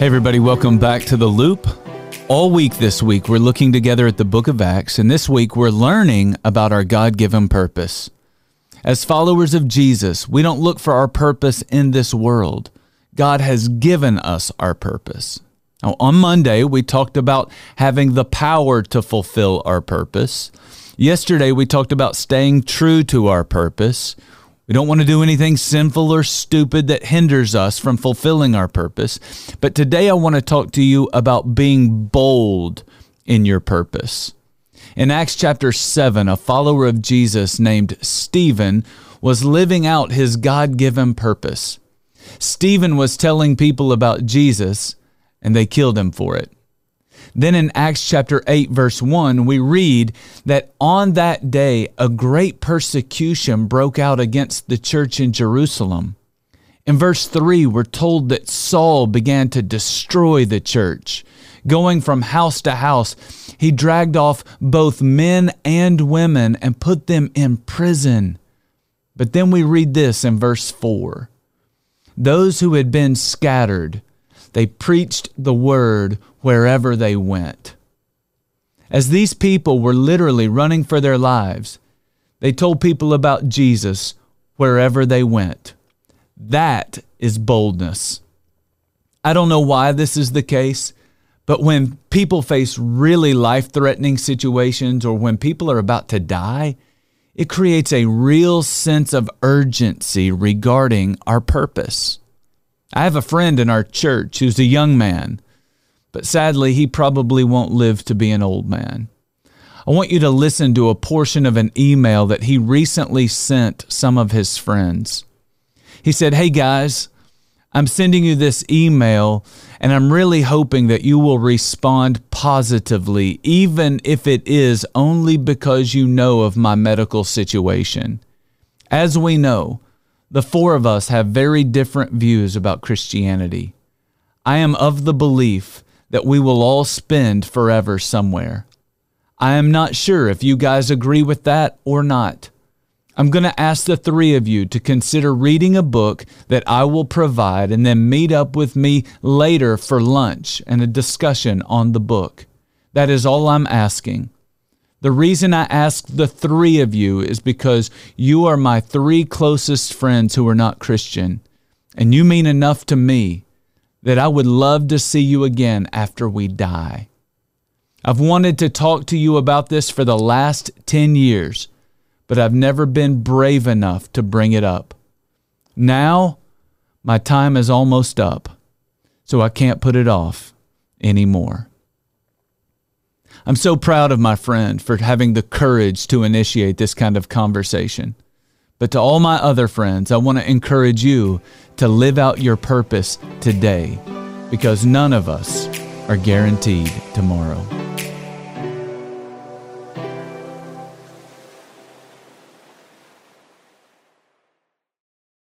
Hey, everybody, welcome back to The Loop. All week this week, we're looking together at the book of Acts, and this week we're learning about our God given purpose. As followers of Jesus, we don't look for our purpose in this world. God has given us our purpose. Now, on Monday, we talked about having the power to fulfill our purpose. Yesterday, we talked about staying true to our purpose. We don't want to do anything sinful or stupid that hinders us from fulfilling our purpose. But today I want to talk to you about being bold in your purpose. In Acts chapter 7, a follower of Jesus named Stephen was living out his God given purpose. Stephen was telling people about Jesus, and they killed him for it. Then in Acts chapter 8, verse 1, we read that on that day a great persecution broke out against the church in Jerusalem. In verse 3, we're told that Saul began to destroy the church. Going from house to house, he dragged off both men and women and put them in prison. But then we read this in verse 4 Those who had been scattered, they preached the word wherever they went. As these people were literally running for their lives, they told people about Jesus wherever they went. That is boldness. I don't know why this is the case, but when people face really life threatening situations or when people are about to die, it creates a real sense of urgency regarding our purpose. I have a friend in our church who's a young man but sadly, he probably won't live to be an old man. I want you to listen to a portion of an email that he recently sent some of his friends. He said, Hey guys, I'm sending you this email, and I'm really hoping that you will respond positively, even if it is only because you know of my medical situation. As we know, the four of us have very different views about Christianity. I am of the belief that we will all spend forever somewhere. I am not sure if you guys agree with that or not. I'm going to ask the three of you to consider reading a book that I will provide and then meet up with me later for lunch and a discussion on the book. That is all I'm asking. The reason I ask the three of you is because you are my three closest friends who are not Christian, and you mean enough to me that I would love to see you again after we die. I've wanted to talk to you about this for the last 10 years, but I've never been brave enough to bring it up. Now, my time is almost up, so I can't put it off anymore. I'm so proud of my friend for having the courage to initiate this kind of conversation. But to all my other friends, I want to encourage you to live out your purpose today because none of us are guaranteed tomorrow.